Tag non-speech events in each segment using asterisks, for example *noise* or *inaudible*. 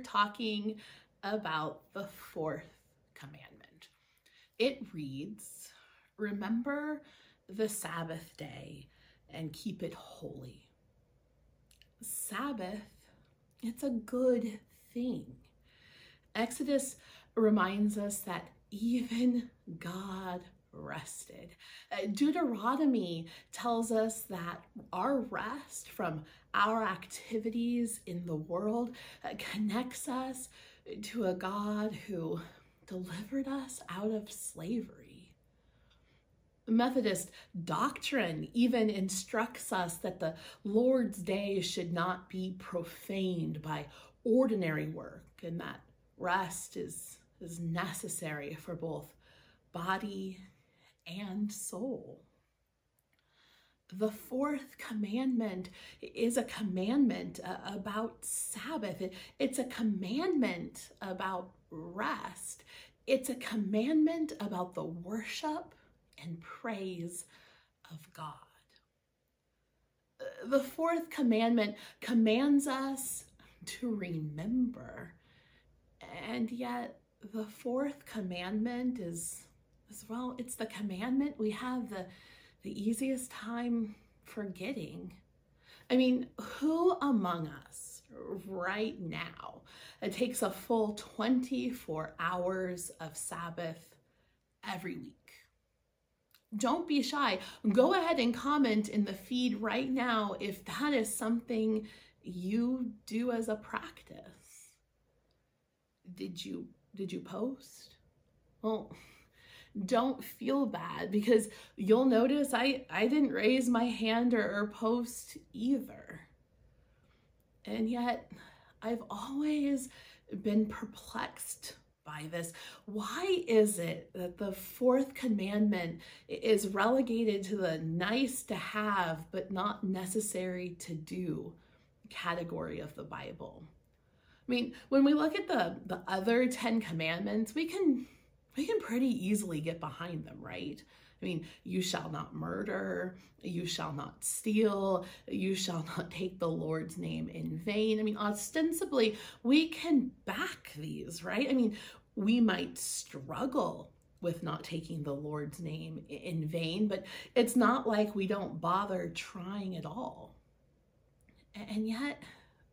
talking about the fourth commandment. It reads Remember the Sabbath day and keep it holy. Sabbath, it's a good thing. Exodus reminds us that even God rested. Uh, Deuteronomy tells us that our rest from our activities in the world uh, connects us to a God who delivered us out of slavery. Methodist doctrine even instructs us that the Lord's day should not be profaned by ordinary work and that rest is, is necessary for both body and soul. The fourth commandment is a commandment uh, about Sabbath. It's a commandment about rest. It's a commandment about the worship and praise of God. The fourth commandment commands us to remember. And yet, the fourth commandment is, as well, it's the commandment we have the, the easiest time forgetting. I mean, who among us right now it takes a full 24 hours of Sabbath every week? Don't be shy. Go ahead and comment in the feed right now if that is something you do as a practice. Did you did you post? Well, don't feel bad because you'll notice I I didn't raise my hand or, or post either. And yet I've always been perplexed by this. Why is it that the fourth commandment is relegated to the nice to have but not necessary to do category of the Bible? I mean, when we look at the the other 10 commandments, we can we can pretty easily get behind them, right? I mean, you shall not murder, you shall not steal, you shall not *laughs* take the Lord's name in vain. I mean, ostensibly, we can back these, right? I mean, we might struggle with not taking the Lord's name in vain, but it's not like we don't bother trying at all. And yet,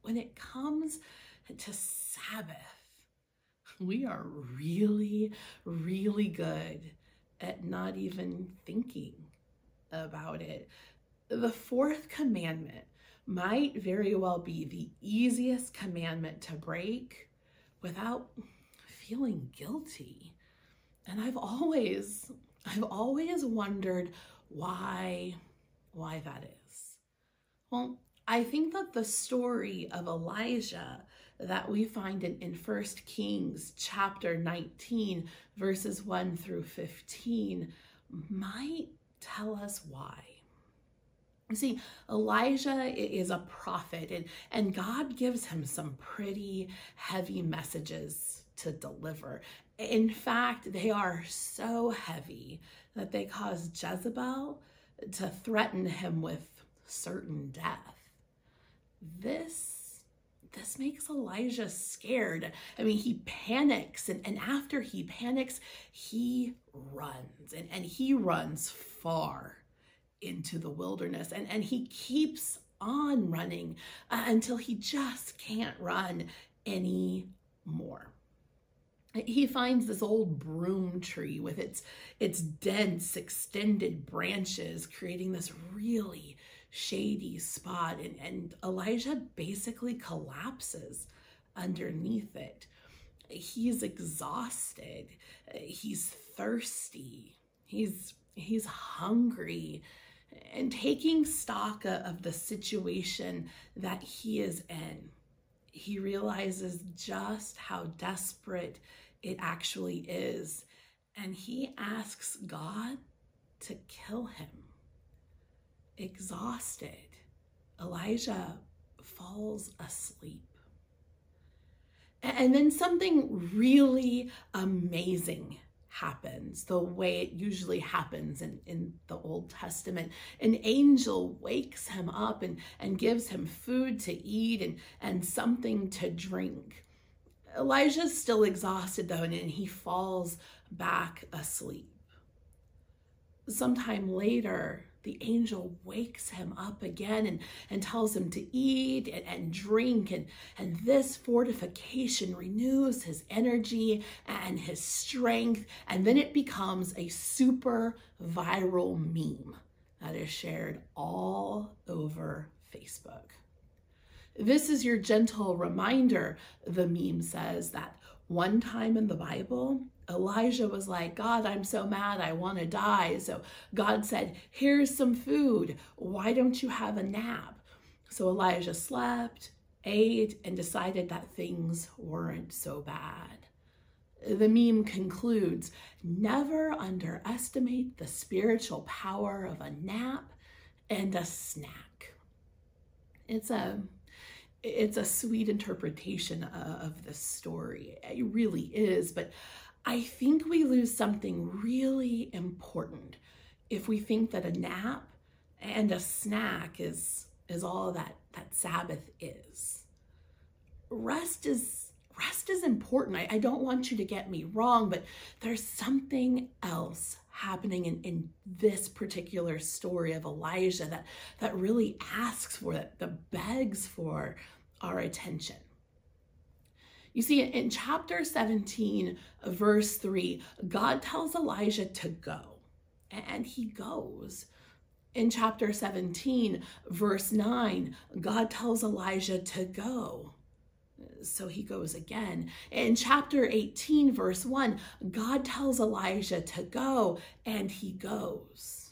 when it comes to Sabbath, we are really, really good at not even thinking about it. The fourth commandment might very well be the easiest commandment to break without feeling guilty. And I've always I've always wondered why why that is. Well, I think that the story of Elijah that we find in, in 1 Kings chapter 19, verses 1 through 15, might tell us why. You see, Elijah is a prophet, and, and God gives him some pretty heavy messages to deliver. In fact, they are so heavy that they cause Jezebel to threaten him with certain death. This this makes Elijah scared. I mean, he panics, and, and after he panics, he runs, and, and he runs far into the wilderness, and, and he keeps on running uh, until he just can't run anymore he finds this old broom tree with its its dense extended branches creating this really shady spot and, and elijah basically collapses underneath it he's exhausted he's thirsty he's he's hungry and taking stock of the situation that he is in he realizes just how desperate it actually is. And he asks God to kill him. Exhausted, Elijah falls asleep. And then something really amazing happens the way it usually happens in, in the Old Testament. An angel wakes him up and, and gives him food to eat and, and something to drink. Elijah's still exhausted though, and he falls back asleep. Sometime later, the angel wakes him up again and, and tells him to eat and, and drink. And, and this fortification renews his energy and his strength. And then it becomes a super viral meme that is shared all over Facebook. This is your gentle reminder, the meme says, that one time in the Bible, Elijah was like, God, I'm so mad, I want to die. So God said, Here's some food. Why don't you have a nap? So Elijah slept, ate, and decided that things weren't so bad. The meme concludes Never underestimate the spiritual power of a nap and a snack. It's a it's a sweet interpretation of the story. It really is, but I think we lose something really important if we think that a nap and a snack is is all that that Sabbath is. Rest is rest is important. I, I don't want you to get me wrong, but there's something else happening in, in this particular story of Elijah that that really asks for that, that begs for our attention. You see, in chapter 17, verse 3, God tells Elijah to go, and he goes. In chapter 17, verse 9, God tells Elijah to go. So he goes again. In chapter 18, verse 1, God tells Elijah to go, and he goes.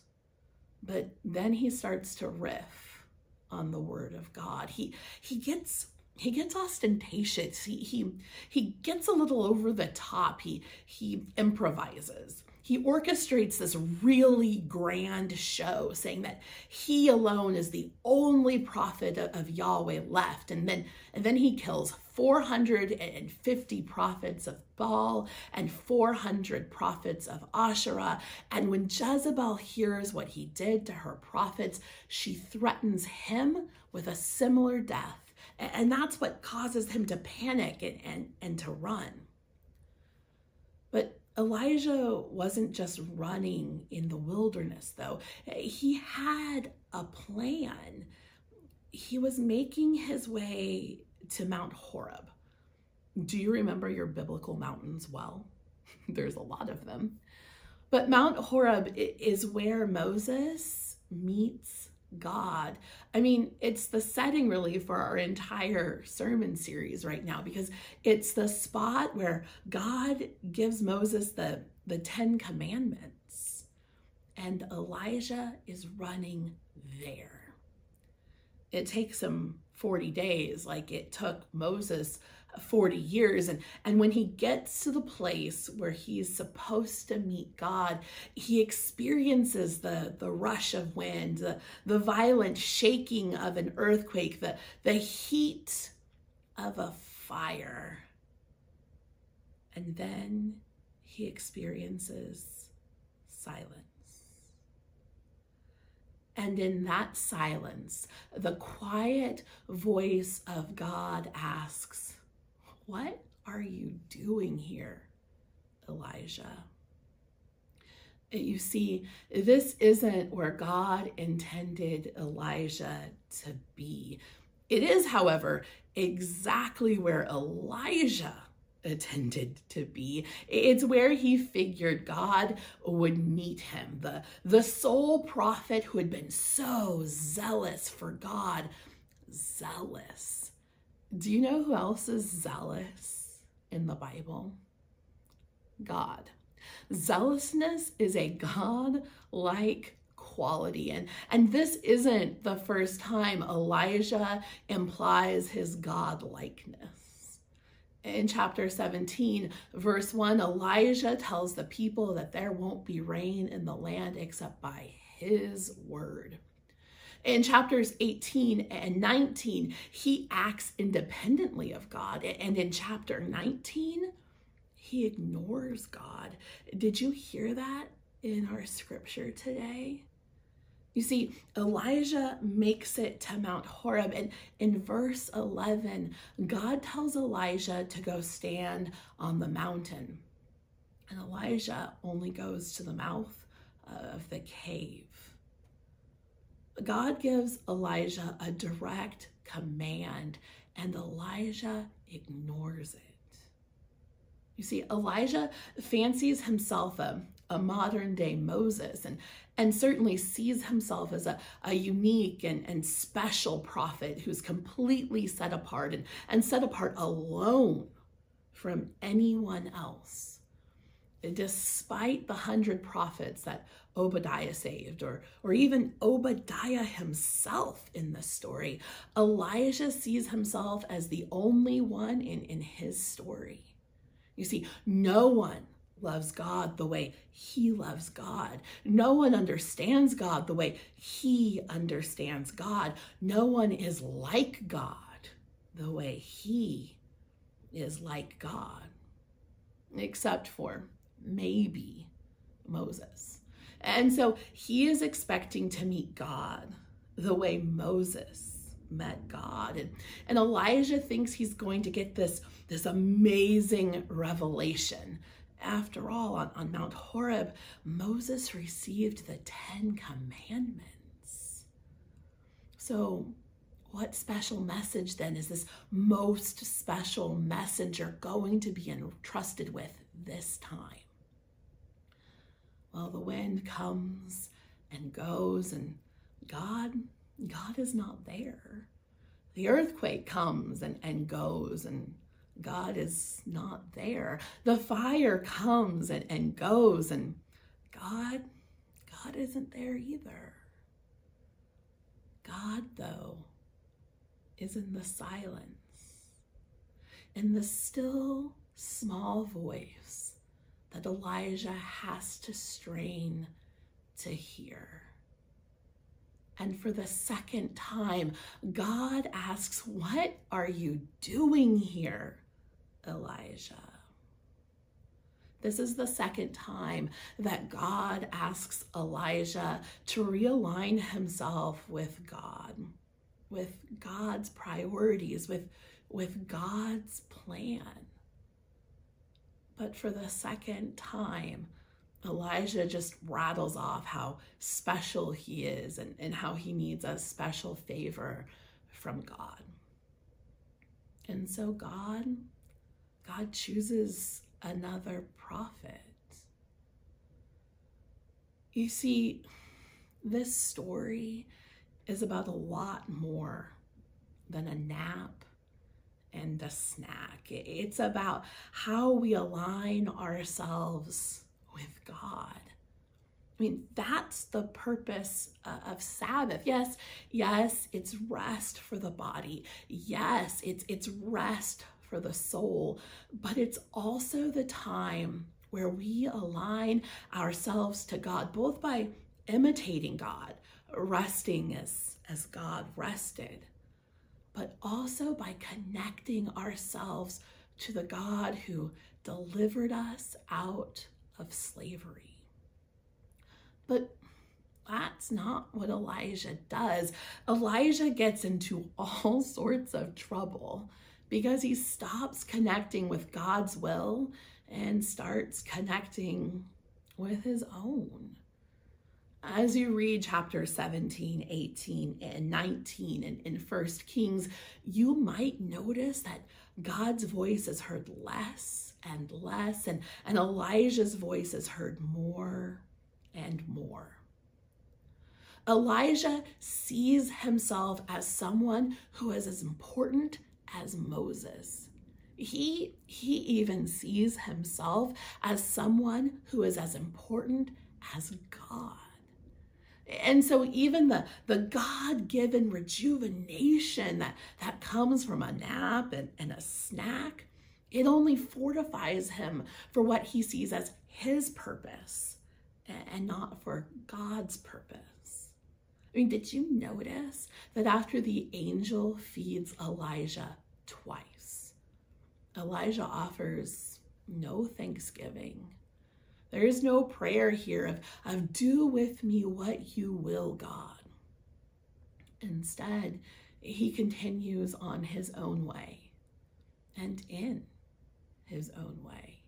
But then he starts to riff on the word of God. He he gets he gets ostentatious. He he he gets a little over the top. He he improvises. He orchestrates this really grand show saying that he alone is the only prophet of Yahweh left. And then and then he kills 450 prophets of Baal and 400 prophets of Asherah. And when Jezebel hears what he did to her prophets, she threatens him with a similar death and that's what causes him to panic and, and, and to run. But Elijah wasn't just running in the wilderness, though. He had a plan. He was making his way to Mount Horeb. Do you remember your biblical mountains well? *laughs* There's a lot of them. But Mount Horeb is where Moses meets God. I mean, it's the setting really for our entire sermon series right now because it's the spot where God gives Moses the, the Ten Commandments, and Elijah is running there. It takes him 40 days like it took Moses 40 years and and when he gets to the place where he's supposed to meet God he experiences the the rush of wind the the violent shaking of an earthquake the the heat of a fire. And then he experiences silence. And in that silence, the quiet voice of God asks, What are you doing here, Elijah? You see, this isn't where God intended Elijah to be. It is, however, exactly where Elijah intended to be. It's where he figured God would meet him. The, the sole prophet who had been so zealous for God. Zealous. Do you know who else is zealous in the Bible? God. Zealousness is a God like quality. And, and this isn't the first time Elijah implies his God likeness in chapter 17, verse 1, Elijah tells the people that there won't be rain in the land except by his word. In chapters 18 and 19, he acts independently of God. And in chapter 19, he ignores God. Did you hear that in our scripture today? You see, Elijah makes it to Mount Horeb, and in verse 11, God tells Elijah to go stand on the mountain. And Elijah only goes to the mouth of the cave. God gives Elijah a direct command, and Elijah ignores it. You see, Elijah fancies himself a, a modern day Moses and, and certainly sees himself as a, a unique and, and special prophet who's completely set apart and, and set apart alone from anyone else. Despite the hundred prophets that Obadiah saved, or, or even Obadiah himself in the story, Elijah sees himself as the only one in, in his story. You see, no one loves God the way he loves God. No one understands God the way he understands God. No one is like God the way he is like God, except for maybe Moses. And so he is expecting to meet God the way Moses met God. And, and Elijah thinks he's going to get this, this amazing revelation after all, on, on Mount Horeb, Moses received the Ten Commandments. So, what special message then is this most special messenger going to be entrusted with this time? Well, the wind comes and goes, and God, God is not there. The earthquake comes and, and goes, and God is not there. The fire comes and, and goes, and God, God isn't there either. God, though, is in the silence, in the still small voice that Elijah has to strain to hear. And for the second time, God asks, What are you doing here? Elijah. This is the second time that God asks Elijah to realign himself with God, with God's priorities, with, with God's plan. But for the second time, Elijah just rattles off how special he is and, and how he needs a special favor from God. And so God God chooses another prophet. You see, this story is about a lot more than a nap and a snack. It's about how we align ourselves with God. I mean, that's the purpose uh, of Sabbath. Yes, yes, it's rest for the body. Yes, it's it's rest for the soul, but it's also the time where we align ourselves to God both by imitating God, resting as as God rested, but also by connecting ourselves to the God who delivered us out of slavery. But that's not what Elijah does. Elijah gets into all *laughs* sorts of trouble because he stops connecting with God's will and starts connecting with his own. As you read chapter 17, 18, and 19 in, in 1 Kings, you might notice that God's voice is heard less and less, and, and Elijah's voice is heard more and more. Elijah sees himself as someone who is as important as Moses. He, he even sees himself as someone who is as important as God. And so even the, the God-given rejuvenation that, that comes from a nap and, and a snack, it only fortifies him for what he sees as his purpose and not for God's purpose. I mean, did you notice that after the angel feeds Elijah twice, Elijah offers no thanksgiving? There is no prayer here of, of do with me what you will, God. Instead, he continues on his own way and in his own way.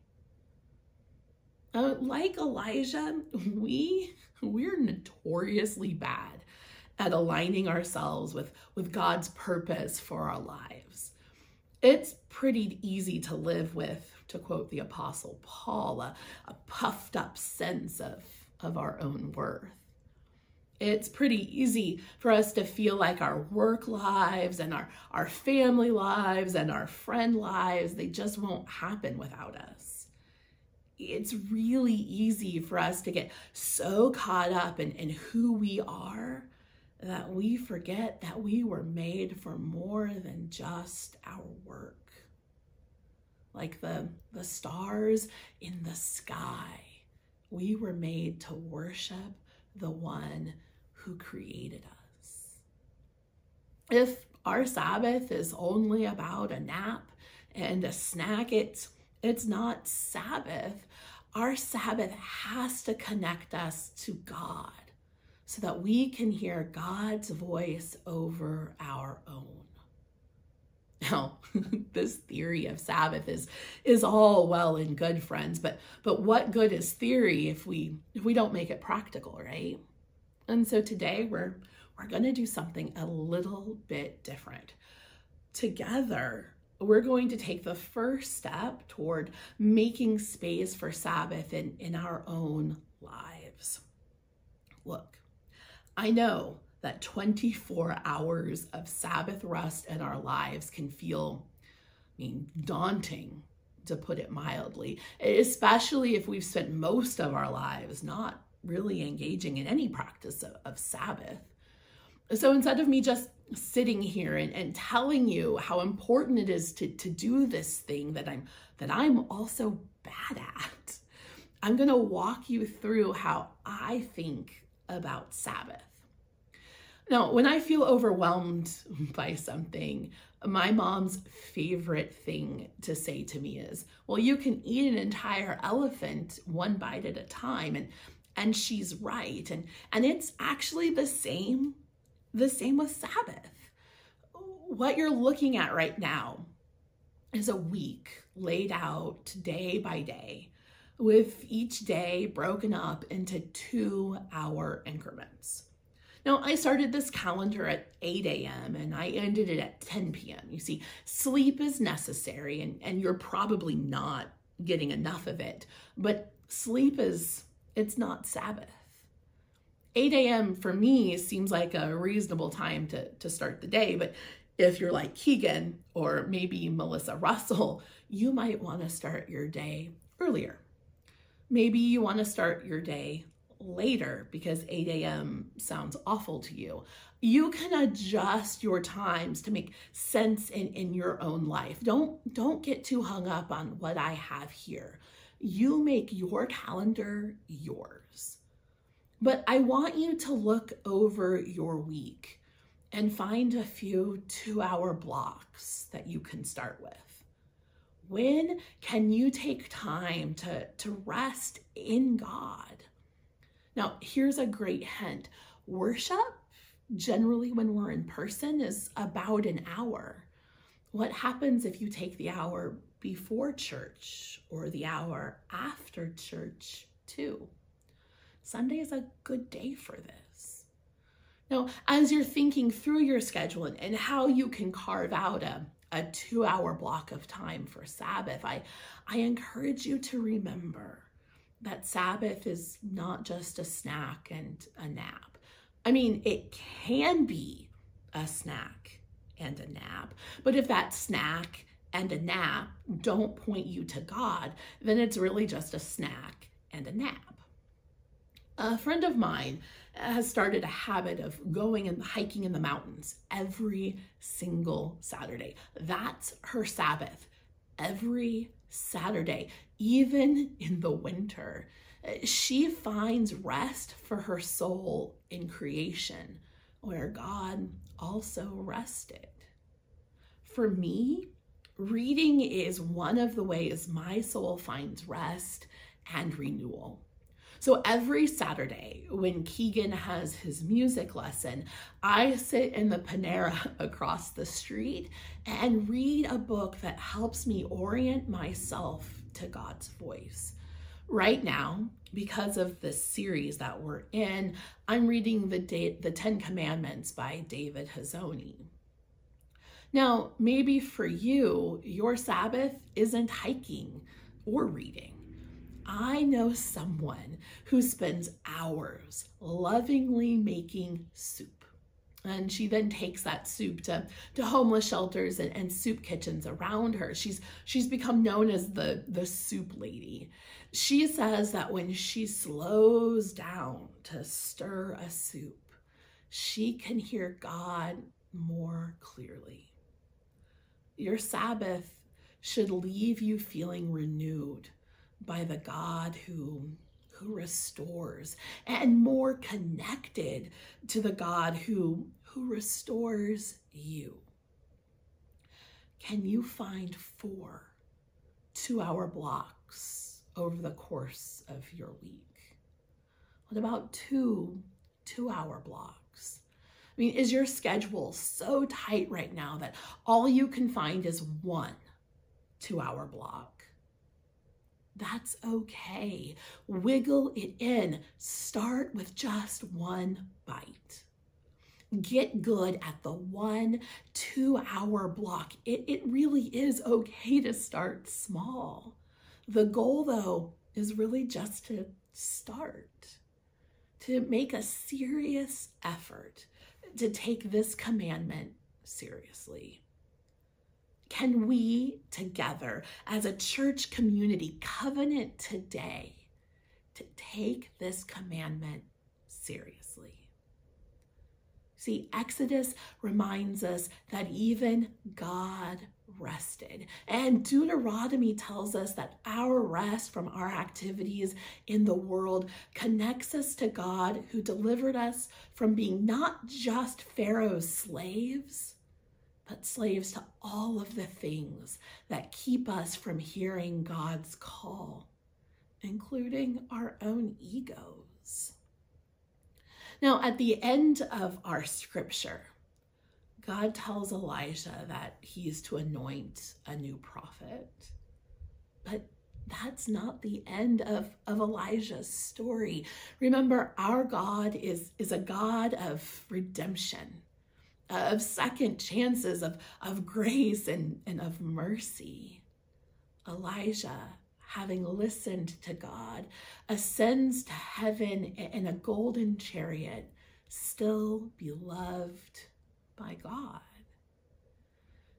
Uh, like Elijah, we we're notoriously bad at aligning ourselves with, with God's purpose for our lives. It's pretty easy to live with, to quote the Apostle Paul, a, a puffed up sense of, of our own worth. It's pretty easy for us to feel like our work lives and our, our family lives and our friend lives, they just won't happen without us it's really easy for us to get so caught up in, in who we are that we forget that we were made for more than just our work. Like the, the stars in the sky, we were made to worship the one who created us. If our Sabbath is only about a nap and a snack, it's it's not Sabbath. Our Sabbath has to connect us to God so that we can hear God's voice over our own. Now, *laughs* this theory of Sabbath is is all well and good, friends, but but what good is theory if we if we don't make it practical, right? And so today we're we're going to do something a little bit different. Together, we're going to take the first step toward making space for Sabbath in, in our own lives. Look, I know that 24 hours of Sabbath rest in our lives can feel, I mean, daunting, to put it mildly, especially if we've spent most of our lives not really engaging in any practice of, of Sabbath. So instead of me just sitting here and, and telling you how important it is to, to do this thing that I'm that I'm also bad at. I'm to walk you through how I think about Sabbath. Now, when I feel overwhelmed *laughs* by something, my mom's favorite thing to say to me is, "Well, you can eat an entire elephant one bite at a time." And and she's right. And and it's actually the same the same with Sabbath. What you're looking at right now is a week laid out day by day, with each day broken up into two hour increments. Now, I started this calendar at 8 a.m. and I ended it at 10 p.m. You see, sleep is necessary and, and you're probably not getting enough of it, but sleep is, it's not Sabbath. 8 a.m. for me seems like a reasonable time to, to start the day. But if you're like Keegan or maybe Melissa Russell, you might want to start your day earlier. Maybe you want to start your day later because 8 a.m. sounds awful to you. You can adjust your times to make sense in, in your own life. Don't don't get too hung up on what I have here. You make your calendar yours. But I want you to look over your week and find a few two hour blocks that you can start with. When can you take time to, to rest in God? Now, here's a great hint worship, generally when we're in person, is about an hour. What happens if you take the hour before church or the hour after church, too? Sunday is a good day for this. Now, as you're thinking through your schedule and, and how you can carve out a, a two hour block of time for Sabbath, I, I encourage you to remember that Sabbath is not just a snack and a nap. I mean, it can be a snack and a nap, but if that snack and a nap don't point you to God, then it's really just a snack and a nap. A friend of mine has started a habit of going and hiking in the mountains every single Saturday. That's her Sabbath every Saturday, even in the winter. She finds rest for her soul in creation, where God also rested. For me, reading is one of the ways my soul finds rest and renewal. So every Saturday, when Keegan has his music lesson, I sit in the Panera *laughs* across the street and read a book that helps me orient myself to God's voice. Right now, because of the series that we're in, I'm reading the, the Ten Commandments by David Hazony. Now, maybe for you, your Sabbath isn't hiking or reading. I know someone who spends hours lovingly making soup. And she then takes that soup to, to homeless shelters and, and soup kitchens around her. She's she's become known as the, the soup lady. She says that when she slows down to stir a soup, she can hear God more clearly. Your Sabbath should leave you feeling renewed by the God who who restores and more connected to the God who who restores you. Can you find four 2-hour blocks over the course of your week? What about two 2-hour blocks? I mean, is your schedule so tight right now that all you can find is one 2-hour block? That's okay. Wiggle it in. Start with just one bite. Get good at the one two hour block. It, it really is okay to start small. The goal, though, is really just to start, to make a serious effort to take this commandment seriously. Can we together as a church community covenant today to take this commandment seriously? See, Exodus reminds us that even God rested. And Deuteronomy tells us that our rest from our activities in the world connects us to God who delivered us from being not just Pharaoh's slaves but slaves to all of the things that keep us from hearing God's call, including our own egos. Now, at the end of our scripture, God tells Elijah that he's to anoint a new prophet. But that's not the end of, of Elijah's story. Remember, our God is, is a God of redemption of second chances, of, of grace and, and of mercy. Elijah, having listened to God, ascends to heaven in a golden chariot, still beloved by God.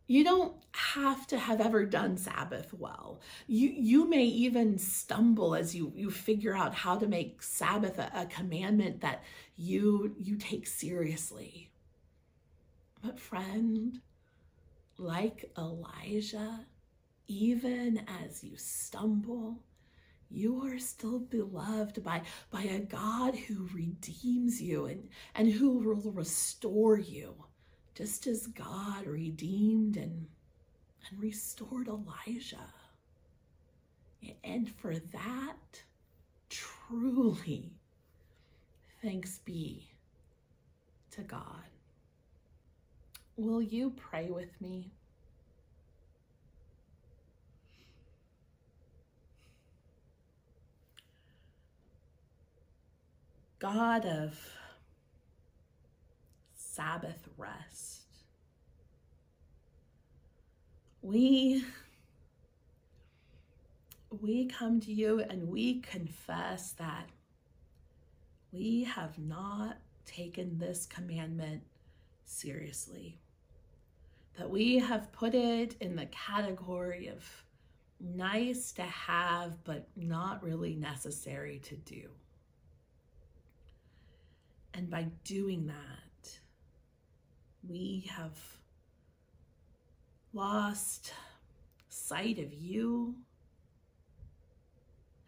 You don't have to have ever done Sabbath well. You you may even stumble as you you figure out how to make Sabbath a, a commandment that you you take seriously. But friend, like Elijah, even as you stumble, you are still beloved by, by a God who redeems you and, and who will restore you, just as God redeemed and, and restored Elijah. And for that, truly, thanks be to God. Will you pray with me? God of Sabbath rest. We we come to you and we confess that we have not taken this commandment seriously. That we have put it in the category of nice to have, but not really necessary to do. And by doing that, we have lost sight of you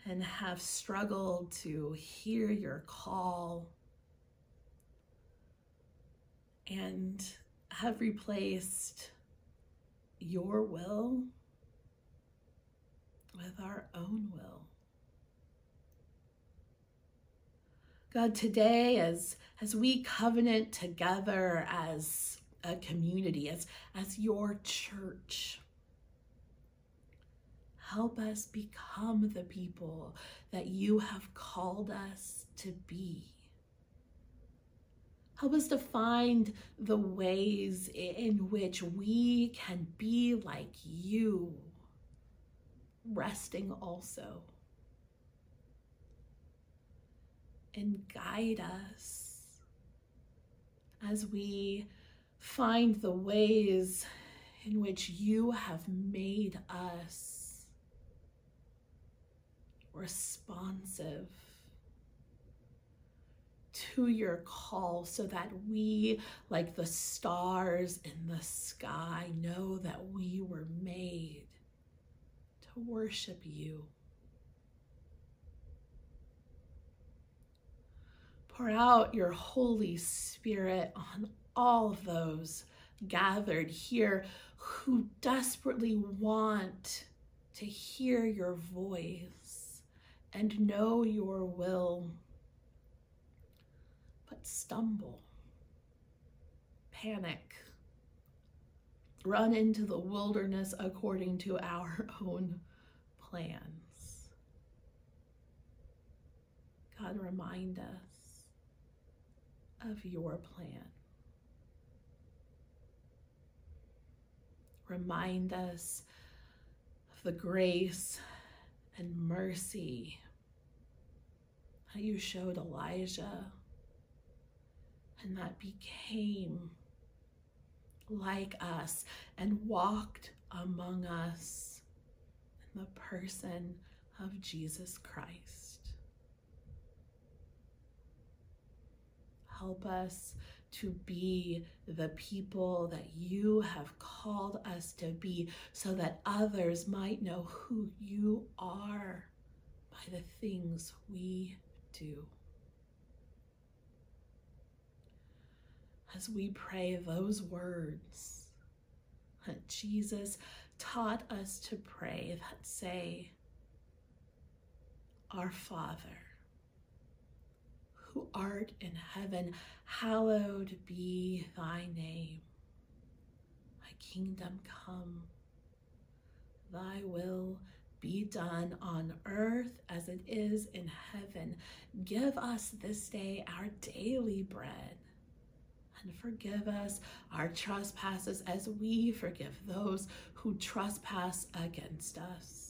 and have struggled to hear your call and have replaced your will with our own will. God, today as as we covenant together as a community, as as your church, help us become the people that you have called us to be. Help us to find the ways in which we can be like you, resting also. And guide us as we find the ways in which you have made us responsive to your call so that we, like the stars in the sky, know that we were made to worship you. Pour out your Holy Spirit on all of those gathered here who desperately want to hear your voice and know your will, but stumble, panic, run into the wilderness according to our *laughs* own plans. God, remind us of your plan. Remind us of the grace and mercy that you showed Elijah and that became like us and walked among us in the person of Jesus Christ. Help us to be the people that you have called us to be so that others might know who you are by the things we do. As we pray those words that Jesus taught us to pray that say, Our Father who art in heaven, hallowed be thy name. Thy kingdom come, thy will be done on earth as it is in heaven. Give us this day our daily bread. And forgive us our trespasses as we forgive those who trespass against us